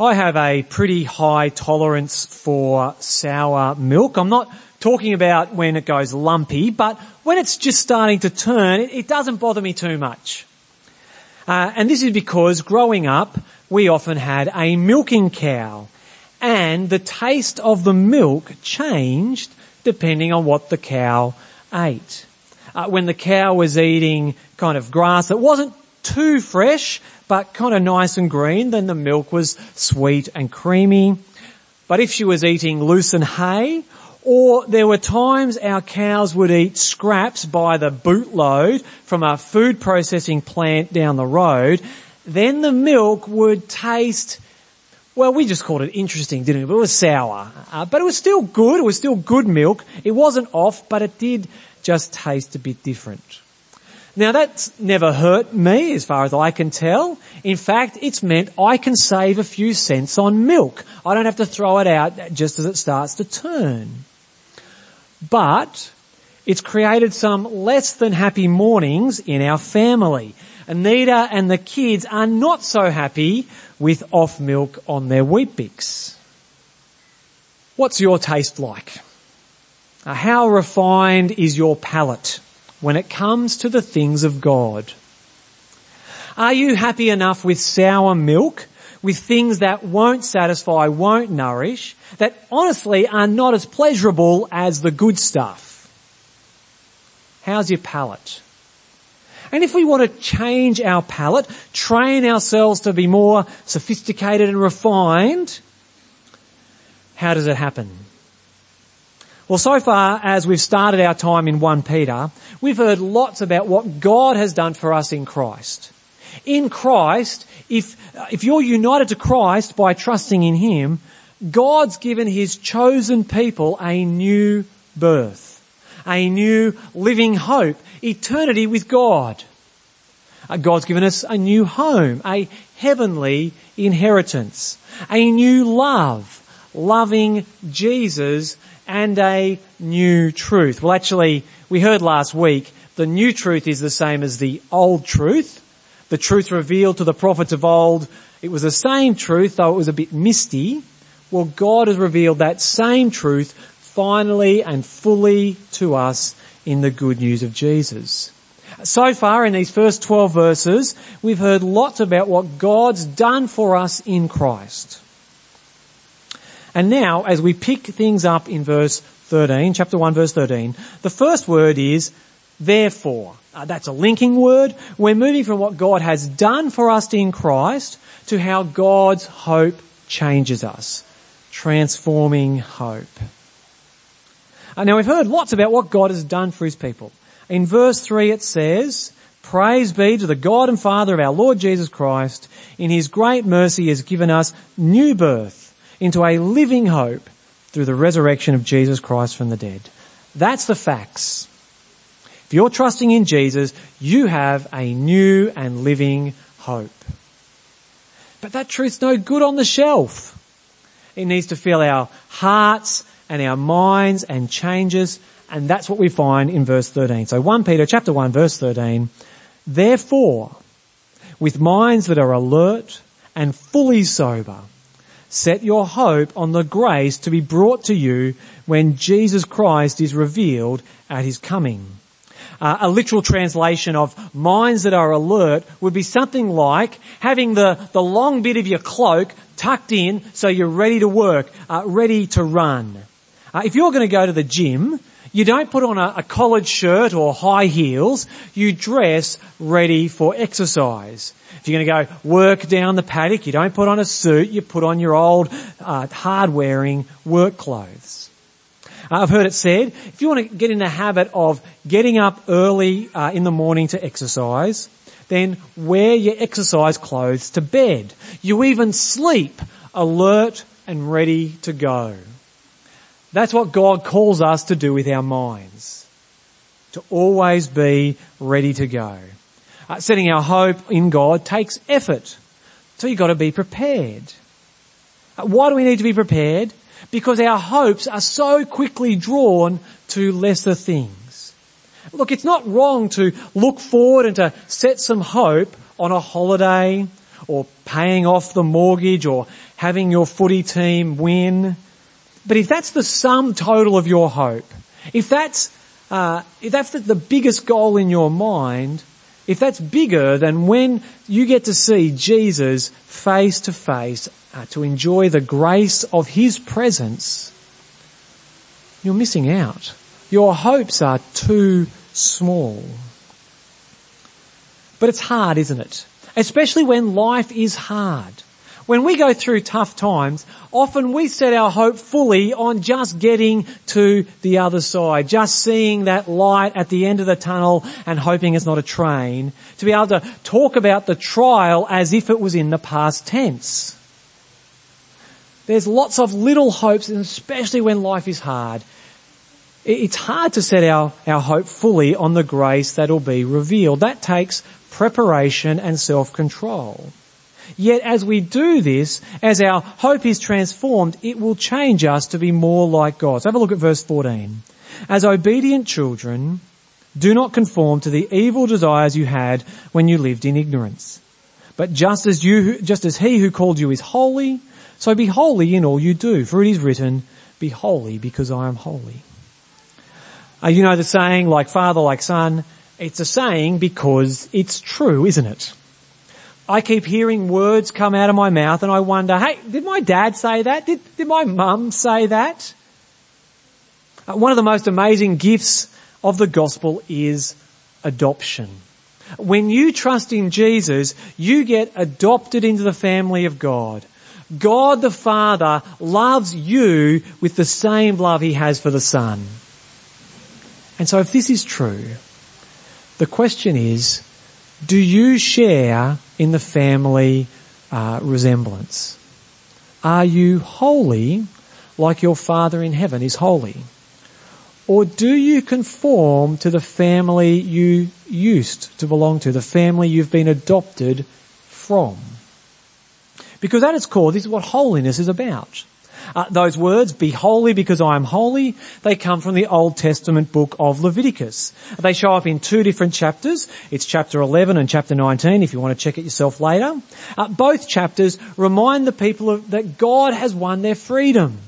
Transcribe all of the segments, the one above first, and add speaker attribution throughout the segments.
Speaker 1: I have a pretty high tolerance for sour milk. I'm not talking about when it goes lumpy, but when it's just starting to turn, it, doesn't bother me too much. Uh, and this is because growing up, we often had a milking cow, and the taste of the milk changed depending on what the cow ate. Uh, when the cow was eating kind of grass that wasn't too fresh, but kind of nice and green, then the milk was sweet and creamy. But if she was eating lucerne hay, or there were times our cows would eat scraps by the bootload from a food processing plant down the road, then the milk would taste, well, we just called it interesting, didn't we? But it was sour. Uh, but it was still good. It was still good milk. It wasn't off, but it did just taste a bit different. Now that's never hurt me as far as I can tell. In fact, it's meant I can save a few cents on milk. I don't have to throw it out just as it starts to turn. But it's created some less than happy mornings in our family. Anita and the kids are not so happy with off milk on their Weet-Bix. What's your taste like? How refined is your palate? When it comes to the things of God? Are you happy enough with sour milk, with things that won't satisfy, won't nourish, that honestly are not as pleasurable as the good stuff? How's your palate? And if we want to change our palate, train ourselves to be more sophisticated and refined, how does it happen? Well, so far as we've started our time in 1 Peter, we've heard lots about what God has done for us in Christ. In Christ, if, if you're united to Christ by trusting in Him, God's given His chosen people a new birth, a new living hope, eternity with God. Uh, God's given us a new home, a heavenly inheritance, a new love, loving Jesus and a new truth. Well actually, we heard last week, the new truth is the same as the old truth. The truth revealed to the prophets of old, it was the same truth, though it was a bit misty. Well, God has revealed that same truth finally and fully to us in the good news of Jesus. So far in these first 12 verses, we've heard lots about what God's done for us in Christ. And now, as we pick things up in verse 13, chapter 1 verse 13, the first word is therefore. Uh, that's a linking word. We're moving from what God has done for us in Christ to how God's hope changes us. Transforming hope. Uh, now we've heard lots about what God has done for his people. In verse 3 it says, Praise be to the God and Father of our Lord Jesus Christ. In his great mercy has given us new birth into a living hope through the resurrection of Jesus Christ from the dead. That's the facts. If you're trusting in Jesus, you have a new and living hope. But that truth's no good on the shelf. It needs to fill our hearts and our minds and changes, and that's what we find in verse 13. So 1 Peter chapter 1 verse 13, therefore, with minds that are alert and fully sober, Set your hope on the grace to be brought to you when Jesus Christ is revealed at his coming. Uh, a literal translation of minds that are alert would be something like having the, the long bit of your cloak tucked in so you're ready to work, uh, ready to run. Uh, if you're going to go to the gym, you don't put on a, a collared shirt or high heels. You dress ready for exercise. If you're going to go work down the paddock, you don't put on a suit, you put on your old, uh, hard-wearing work clothes. Uh, I've heard it said, if you want to get in the habit of getting up early uh, in the morning to exercise, then wear your exercise clothes to bed. You even sleep alert and ready to go. That's what God calls us to do with our minds. To always be ready to go. Uh, setting our hope in God takes effort. So you've got to be prepared. Uh, why do we need to be prepared? Because our hopes are so quickly drawn to lesser things. Look, it's not wrong to look forward and to set some hope on a holiday or paying off the mortgage or having your footy team win. But if that's the sum total of your hope, if that's, uh, if that's the biggest goal in your mind, if that's bigger than when you get to see Jesus face to face uh, to enjoy the grace of His presence, you're missing out. Your hopes are too small. But it's hard, isn't it? Especially when life is hard. When we go through tough times, often we set our hope fully on just getting to the other side, just seeing that light at the end of the tunnel and hoping it's not a train, to be able to talk about the trial as if it was in the past tense. There's lots of little hopes, and especially when life is hard, it's hard to set our, our hope fully on the grace that'll be revealed. That takes preparation and self-control. Yet as we do this, as our hope is transformed, it will change us to be more like God. So have a look at verse 14. As obedient children, do not conform to the evil desires you had when you lived in ignorance. But just as you, just as he who called you is holy, so be holy in all you do. For it is written, be holy because I am holy. Uh, you know the saying, like father, like son. It's a saying because it's true, isn't it? I keep hearing words come out of my mouth and I wonder, hey, did my dad say that? Did, did my mum say that? Uh, one of the most amazing gifts of the gospel is adoption. When you trust in Jesus, you get adopted into the family of God. God the Father loves you with the same love He has for the Son. And so if this is true, the question is, do you share in the family uh, resemblance? Are you holy like your Father in heaven is holy? Or do you conform to the family you used to belong to, the family you've been adopted from? Because at its core, this is what holiness is about. Uh, those words, be holy because I am holy, they come from the Old Testament book of Leviticus. They show up in two different chapters. It's chapter 11 and chapter 19 if you want to check it yourself later. Uh, both chapters remind the people of, that God has won their freedom.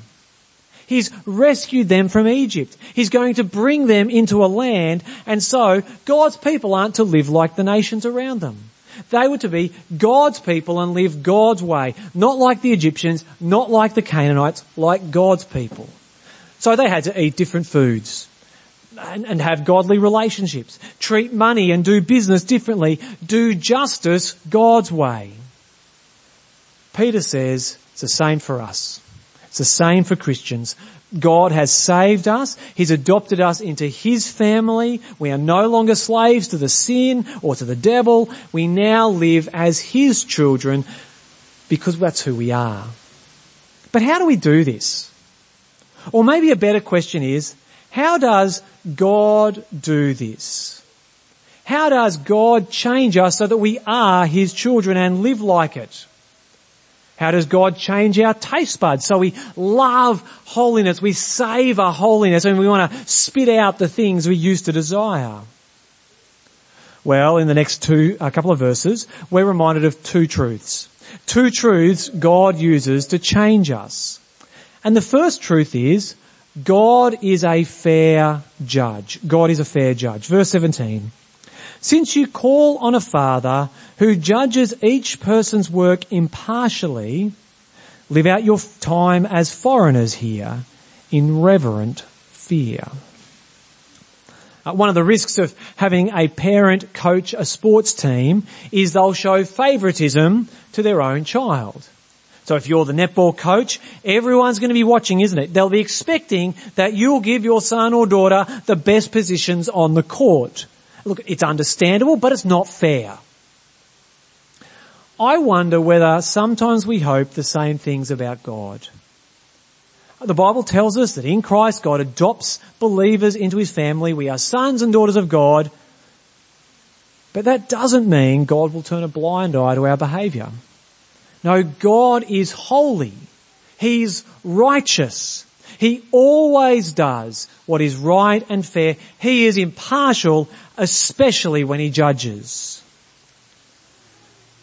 Speaker 1: He's rescued them from Egypt. He's going to bring them into a land and so God's people aren't to live like the nations around them. They were to be God's people and live God's way. Not like the Egyptians, not like the Canaanites, like God's people. So they had to eat different foods and, have godly relationships, treat money and do business differently, do justice God's way. Peter says it's the same for us. It's the same for Christians. God has saved us. He's adopted us into His family. We are no longer slaves to the sin or to the devil. We now live as His children because that's who we are. But how do we do this? Or maybe a better question is, how does God do this? How does God change us so that we are His children and live like it? How does God change our taste buds? So we love holiness, we savor holiness and we want to spit out the things we used to desire. Well, in the next two, a couple of verses, we're reminded of two truths. Two truths God uses to change us. And the first truth is, God is a fair judge. God is a fair judge. Verse 17. Since you call on a father who judges each person's work impartially, live out your time as foreigners here in reverent fear. Uh, one of the risks of having a parent coach a sports team is they'll show favoritism to their own child. So if you're the netball coach, everyone's going to be watching, isn't it? They'll be expecting that you'll give your son or daughter the best positions on the court. Look, it's understandable, but it's not fair. I wonder whether sometimes we hope the same things about God. The Bible tells us that in Christ God adopts believers into his family. We are sons and daughters of God. But that doesn't mean God will turn a blind eye to our behaviour. No, God is holy. He's righteous. He always does what is right and fair. He is impartial, especially when he judges.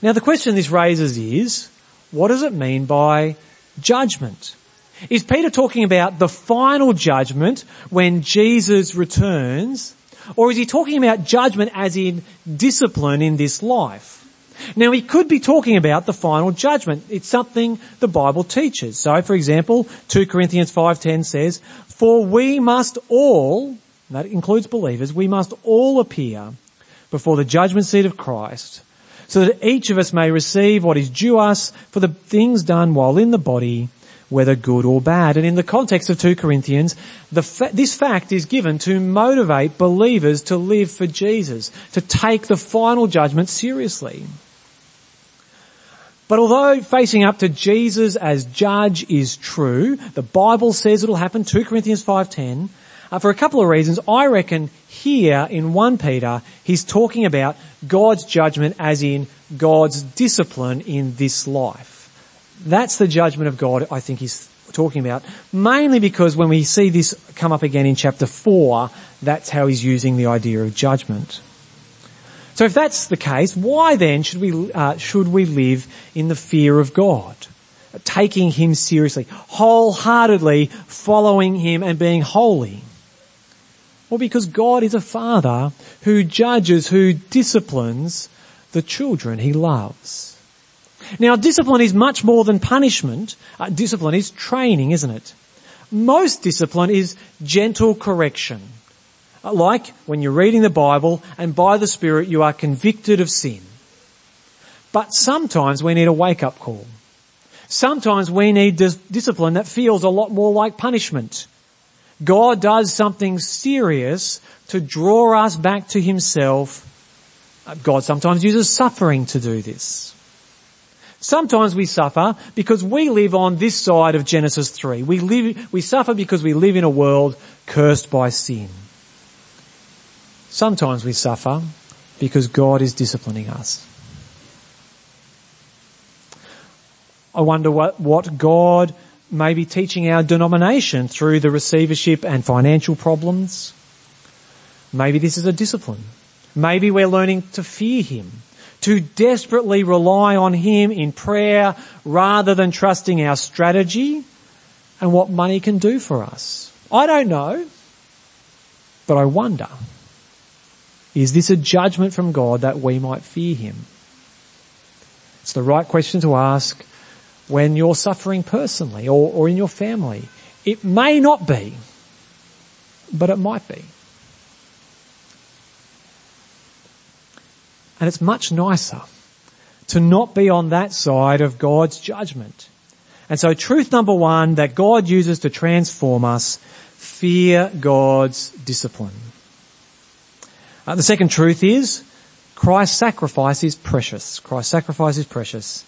Speaker 1: Now the question this raises is, what does it mean by judgment? Is Peter talking about the final judgment when Jesus returns? Or is he talking about judgment as in discipline in this life? Now he could be talking about the final judgment. It's something the Bible teaches. So for example, 2 Corinthians 5.10 says, For we must all, that includes believers, we must all appear before the judgment seat of Christ so that each of us may receive what is due us for the things done while in the body, whether good or bad. And in the context of 2 Corinthians, fa- this fact is given to motivate believers to live for Jesus, to take the final judgment seriously. But although facing up to Jesus as judge is true, the Bible says it'll happen, 2 Corinthians 5.10, uh, for a couple of reasons, I reckon here in 1 Peter, he's talking about God's judgment as in God's discipline in this life. That's the judgment of God I think he's talking about. Mainly because when we see this come up again in chapter 4, that's how he's using the idea of judgment. So if that's the case, why then should we, uh, should we live in the fear of God? Taking Him seriously, wholeheartedly following Him and being holy. Well, because God is a father who judges, who disciplines the children he loves. Now discipline is much more than punishment. Uh, discipline is training, isn't it? Most discipline is gentle correction. Uh, like when you're reading the Bible and by the Spirit you are convicted of sin. But sometimes we need a wake up call. Sometimes we need dis- discipline that feels a lot more like punishment. God does something serious to draw us back to himself. God sometimes uses suffering to do this. Sometimes we suffer because we live on this side of Genesis 3. We live, we suffer because we live in a world cursed by sin. Sometimes we suffer because God is disciplining us. I wonder what, what God maybe teaching our denomination through the receivership and financial problems. Maybe this is a discipline. Maybe we're learning to fear Him, to desperately rely on Him in prayer rather than trusting our strategy and what money can do for us. I don't know, but I wonder, is this a judgment from God that we might fear Him? It's the right question to ask when you're suffering personally or, or in your family. It may not be, but it might be. And it's much nicer to not be on that side of God's judgment. And so truth number one that God uses to transform us, fear God's discipline. Uh, the second truth is Christ's sacrifice is precious. Christ's sacrifice is precious.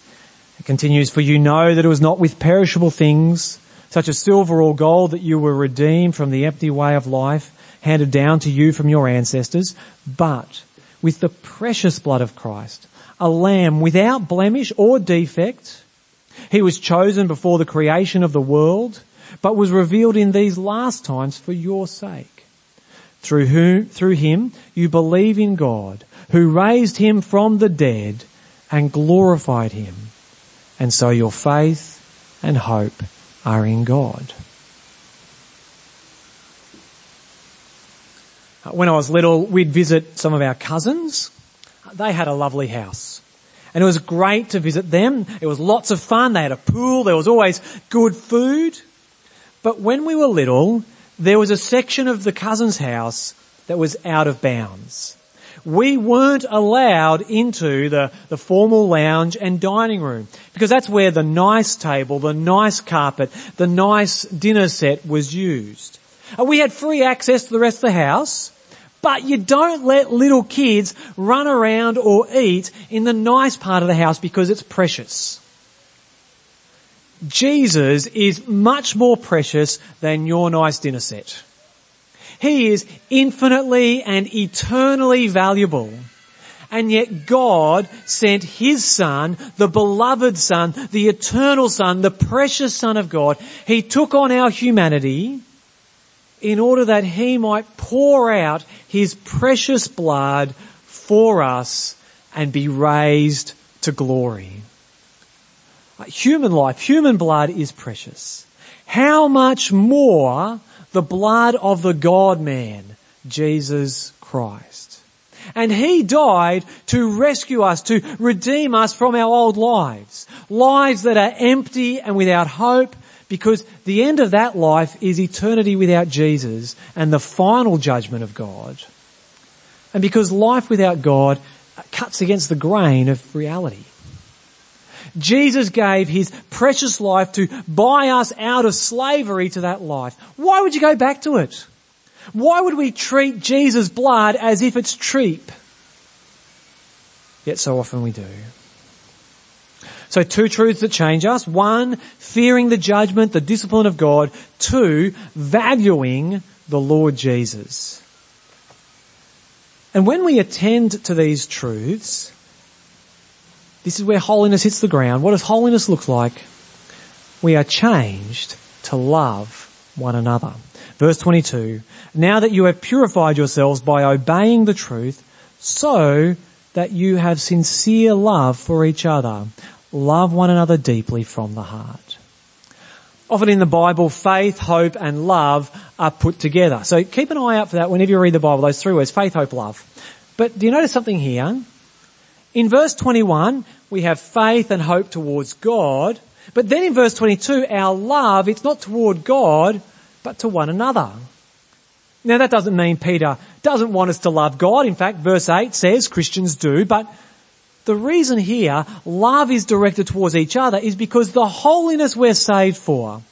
Speaker 1: It continues, for you know that it was not with perishable things, such as silver or gold, that you were redeemed from the empty way of life handed down to you from your ancestors, but with the precious blood of Christ, a lamb without blemish or defect. He was chosen before the creation of the world, but was revealed in these last times for your sake. Through whom, through him, you believe in God, who raised him from the dead and glorified him and so your faith and hope are in God. Uh, when I was little, we'd visit some of our cousins. They had a lovely house. And it was great to visit them. It was lots of fun. They had a pool. There was always good food. But when we were little, there was a section of the cousin's house that was out of bounds we weren't allowed into the, the formal lounge and dining room because that's where the nice table, the nice carpet, the nice dinner set was used. We had free access to the rest of the house, but you don't let little kids run around or eat in the nice part of the house because it's precious. Jesus is much more precious than your nice dinner set. He is infinitely and eternally valuable. And yet God sent His Son, the beloved Son, the eternal Son, the precious Son of God. He took on our humanity in order that He might pour out His precious blood for us and be raised to glory. Human life, human blood is precious. How much more the blood of the God man, Jesus Christ. And He died to rescue us, to redeem us from our old lives. Lives that are empty and without hope because the end of that life is eternity without Jesus and the final judgment of God. And because life without God cuts against the grain of reality. Jesus gave his precious life to buy us out of slavery to that life. Why would you go back to it? Why would we treat Jesus' blood as if it's cheap? Yet so often we do. So two truths that change us. One, fearing the judgment, the discipline of God. Two, valuing the Lord Jesus. And when we attend to these truths, this is where holiness hits the ground. What does holiness look like? We are changed to love one another. Verse 22, now that you have purified yourselves by obeying the truth, so that you have sincere love for each other, love one another deeply from the heart. Often in the Bible, faith, hope and love are put together. So keep an eye out for that whenever you read the Bible, those three words, faith, hope, love. But do you notice something here? In verse 21, we have faith and hope towards God. But then in verse 22, our love, it's not toward God, but to one another. Now that doesn't mean Peter doesn't want us to love God. In fact, verse 8 says Christians do, but the reason here love is directed towards each other is because the holiness we're saved for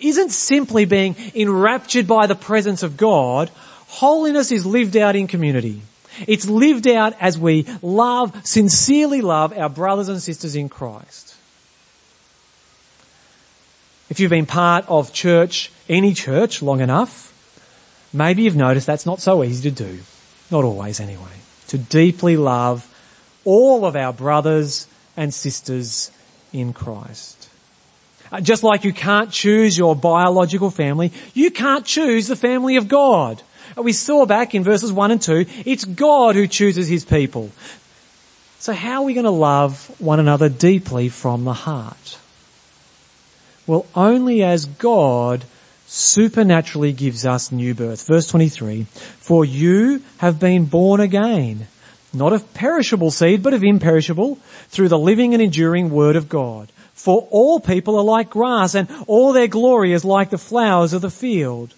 Speaker 1: isn't simply being enraptured by the presence of God. Holiness is lived out in community. It's lived out as we love, sincerely love our brothers and sisters in Christ. If you've been part of church, any church long enough, maybe you've noticed that's not so easy to do. Not always anyway. To deeply love all of our brothers and sisters in Christ. Uh, just like you can't choose your biological family, you can't choose the family of God. We saw back in verses 1 and 2, it's God who chooses his people. So how are we going to love one another deeply from the heart? Well, only as God supernaturally gives us new birth. Verse 23, for you have been born again, not of perishable seed, but of imperishable, through the living and enduring word of God. For all people are like grass, and all their glory is like the flowers of the field.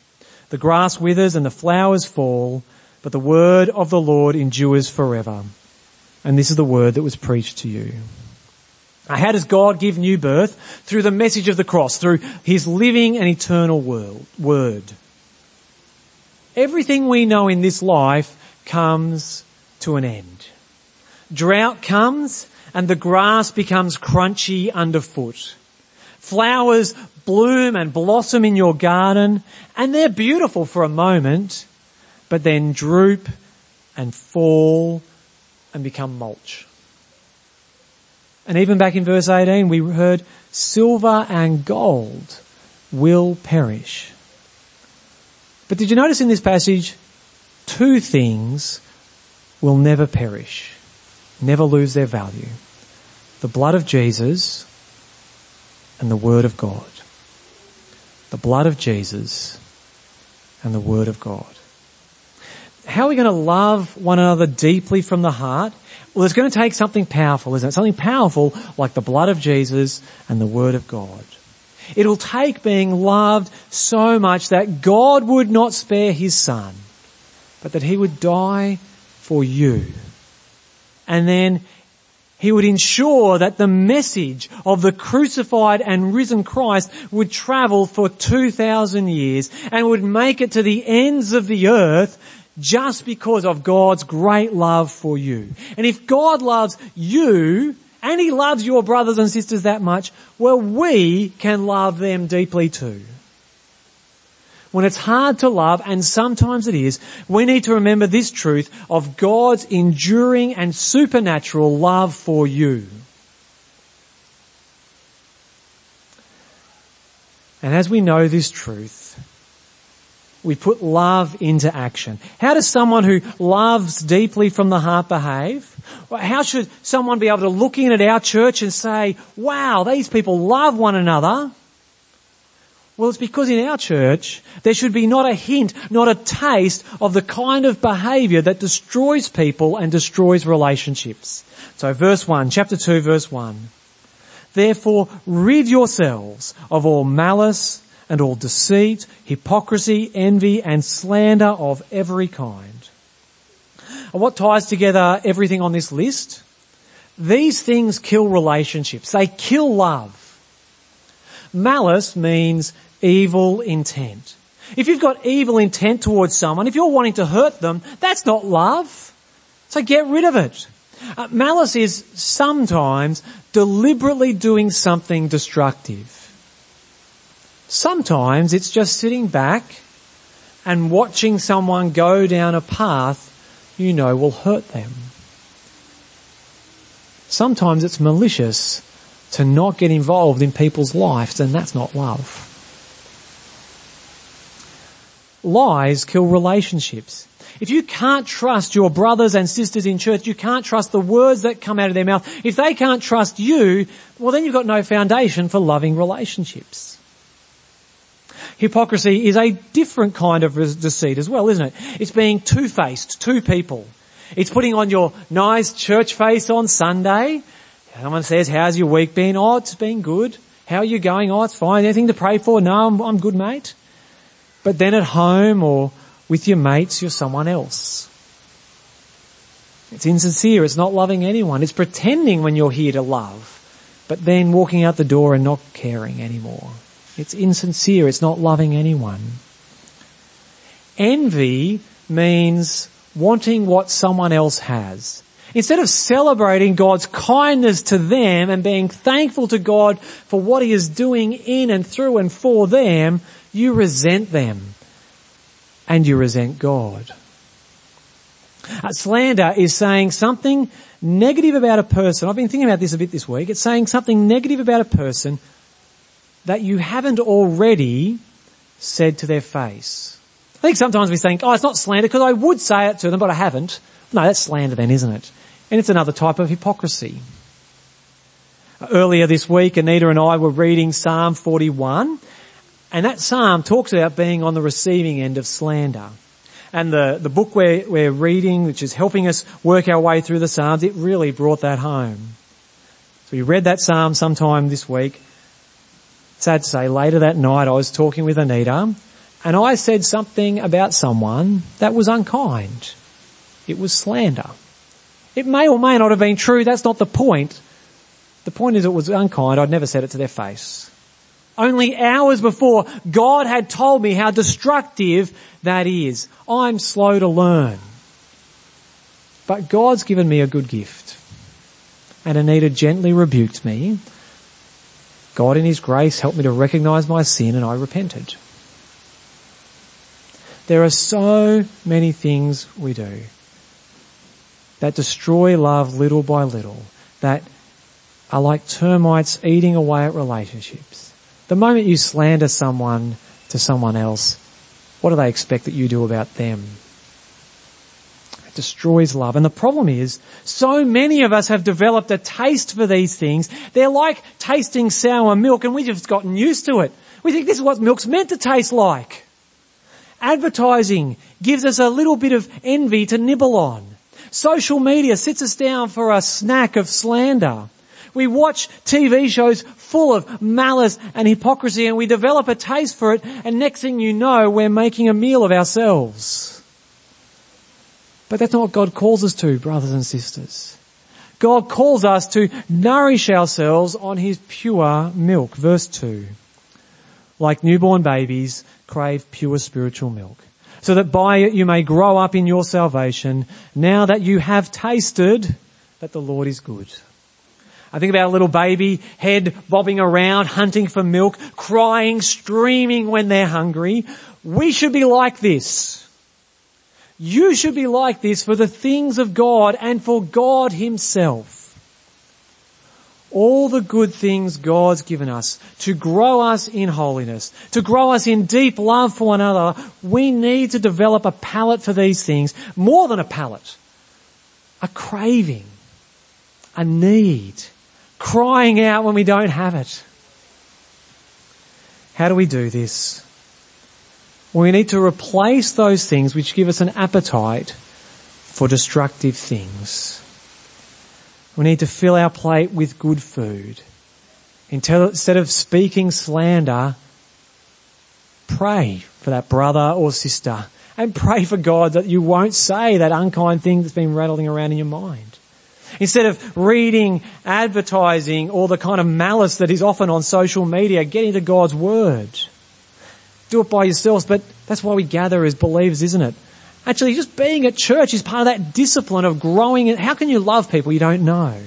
Speaker 1: The grass withers and the flowers fall, but the word of the Lord endures forever. And this is the word that was preached to you. Now, how does God give new birth? Through the message of the cross, through His living and eternal word. Everything we know in this life comes to an end. Drought comes and the grass becomes crunchy underfoot. Flowers bloom and blossom in your garden and they're beautiful for a moment, but then droop and fall and become mulch. And even back in verse 18 we heard silver and gold will perish. But did you notice in this passage two things will never perish, never lose their value. The blood of Jesus and the Word of God. The blood of Jesus and the Word of God. How are we going to love one another deeply from the heart? Well, it's going to take something powerful, isn't it? Something powerful like the blood of Jesus and the Word of God. It'll take being loved so much that God would not spare His Son, but that He would die for you. And then he would ensure that the message of the crucified and risen Christ would travel for 2,000 years and would make it to the ends of the earth just because of God's great love for you. And if God loves you and He loves your brothers and sisters that much, well we can love them deeply too when it's hard to love, and sometimes it is, we need to remember this truth of God's enduring and supernatural love for you. And as we know this truth, we put love into action. How does someone who loves deeply from the heart behave? How should someone be able to look in at our church and say, wow, these people love one another? Well, it's because in our church, there should be not a hint, not a taste of the kind of behavior that destroys people and destroys relationships. So verse 1, chapter 2, verse 1. Therefore, rid yourselves of all malice and all deceit, hypocrisy, envy and slander of every kind. And what ties together everything on this list? These things kill relationships. They kill love. Malice means evil intent. If you've got evil intent towards someone, if you're wanting to hurt them, that's not love. So get rid of it. Uh, malice is sometimes deliberately doing something destructive. Sometimes it's just sitting back and watching someone go down a path you know will hurt them. Sometimes it's malicious to not get involved in people's lives and that's not love. Lies kill relationships. If you can't trust your brothers and sisters in church, you can't trust the words that come out of their mouth. If they can't trust you, well then you've got no foundation for loving relationships. Hypocrisy is a different kind of deceit as well, isn't it? It's being two-faced, two people. It's putting on your nice church face on Sunday. Someone says, how's your week been? Oh, it's been good. How are you going? Oh, it's fine. Anything to pray for? No, I'm, I'm good, mate. But then at home or with your mates, you're someone else. It's insincere. It's not loving anyone. It's pretending when you're here to love, but then walking out the door and not caring anymore. It's insincere. It's not loving anyone. Envy means wanting what someone else has. Instead of celebrating God's kindness to them and being thankful to God for what He is doing in and through and for them, you resent them and you resent God. Uh, slander is saying something negative about a person. I've been thinking about this a bit this week. It's saying something negative about a person that you haven't already said to their face. I think sometimes we think, oh, it's not slander because I would say it to them, but I haven't. No, that's slander then, isn't it? And it's another type of hypocrisy. Earlier this week, Anita and I were reading Psalm 41 and that psalm talks about being on the receiving end of slander. And the, the book we're, we're reading, which is helping us work our way through the psalms, it really brought that home. So we read that psalm sometime this week. Sad to say, later that night I was talking with Anita and I said something about someone that was unkind. It was slander. It may or may not have been true, that's not the point. The point is it was unkind, I'd never said it to their face. Only hours before, God had told me how destructive that is. I'm slow to learn. But God's given me a good gift. And Anita gently rebuked me. God in His grace helped me to recognize my sin and I repented. There are so many things we do that destroy love little by little, that are like termites eating away at relationships. The moment you slander someone to someone else, what do they expect that you do about them? It destroys love. And the problem is, so many of us have developed a taste for these things. They're like tasting sour milk and we've just gotten used to it. We think this is what milk's meant to taste like. Advertising gives us a little bit of envy to nibble on. Social media sits us down for a snack of slander. We watch TV shows full of malice and hypocrisy and we develop a taste for it and next thing you know we're making a meal of ourselves. But that's not what God calls us to, brothers and sisters. God calls us to nourish ourselves on His pure milk. Verse 2. Like newborn babies, crave pure spiritual milk. So that by it you may grow up in your salvation, now that you have tasted that the Lord is good. I think about a little baby, head bobbing around, hunting for milk, crying, screaming when they're hungry. We should be like this. You should be like this for the things of God and for God Himself. All the good things God's given us to grow us in holiness, to grow us in deep love for one another, we need to develop a palate for these things, more than a palate, a craving, a need, crying out when we don't have it. How do we do this? Well, we need to replace those things which give us an appetite for destructive things. We need to fill our plate with good food. Instead of speaking slander, pray for that brother or sister and pray for God that you won't say that unkind thing that's been rattling around in your mind. Instead of reading advertising or the kind of malice that is often on social media, get into God's Word. Do it by yourselves, but that's why we gather as believers, isn't it? Actually, just being at church is part of that discipline of growing. How can you love people you don't know?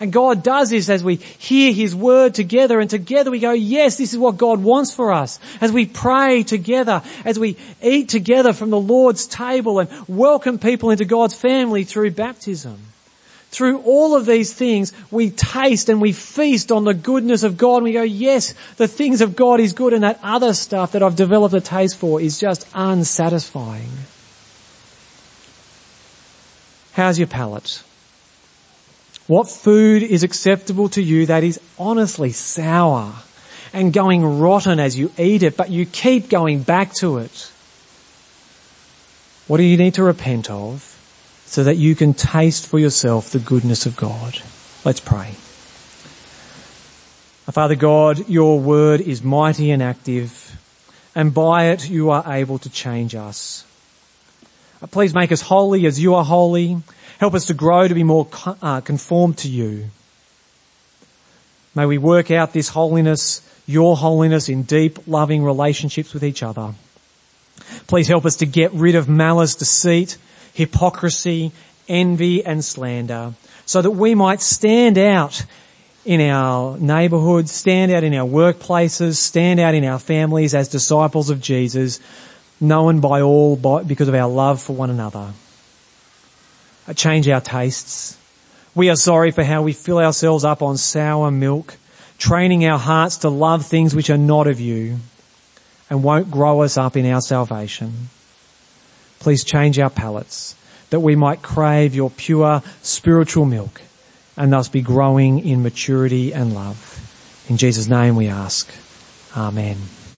Speaker 1: And God does this as we hear His word together and together we go, yes, this is what God wants for us. As we pray together, as we eat together from the Lord's table and welcome people into God's family through baptism. Through all of these things, we taste and we feast on the goodness of God and we go, yes, the things of God is good and that other stuff that I've developed a taste for is just unsatisfying. How's your palate? What food is acceptable to you that is honestly sour and going rotten as you eat it, but you keep going back to it? What do you need to repent of? So that you can taste for yourself the goodness of God. Let's pray. Father God, your word is mighty and active, and by it you are able to change us. Please make us holy as you are holy. Help us to grow to be more uh, conformed to you. May we work out this holiness, your holiness in deep, loving relationships with each other. Please help us to get rid of malice, deceit, hypocrisy, envy and slander so that we might stand out in our neighborhoods, stand out in our workplaces, stand out in our families as disciples of Jesus, known by all because of our love for one another. Uh, change our tastes. We are sorry for how we fill ourselves up on sour milk, training our hearts to love things which are not of you and won't grow us up in our salvation. Please change our palates that we might crave your pure spiritual milk and thus be growing in maturity and love. In Jesus' name we ask. Amen.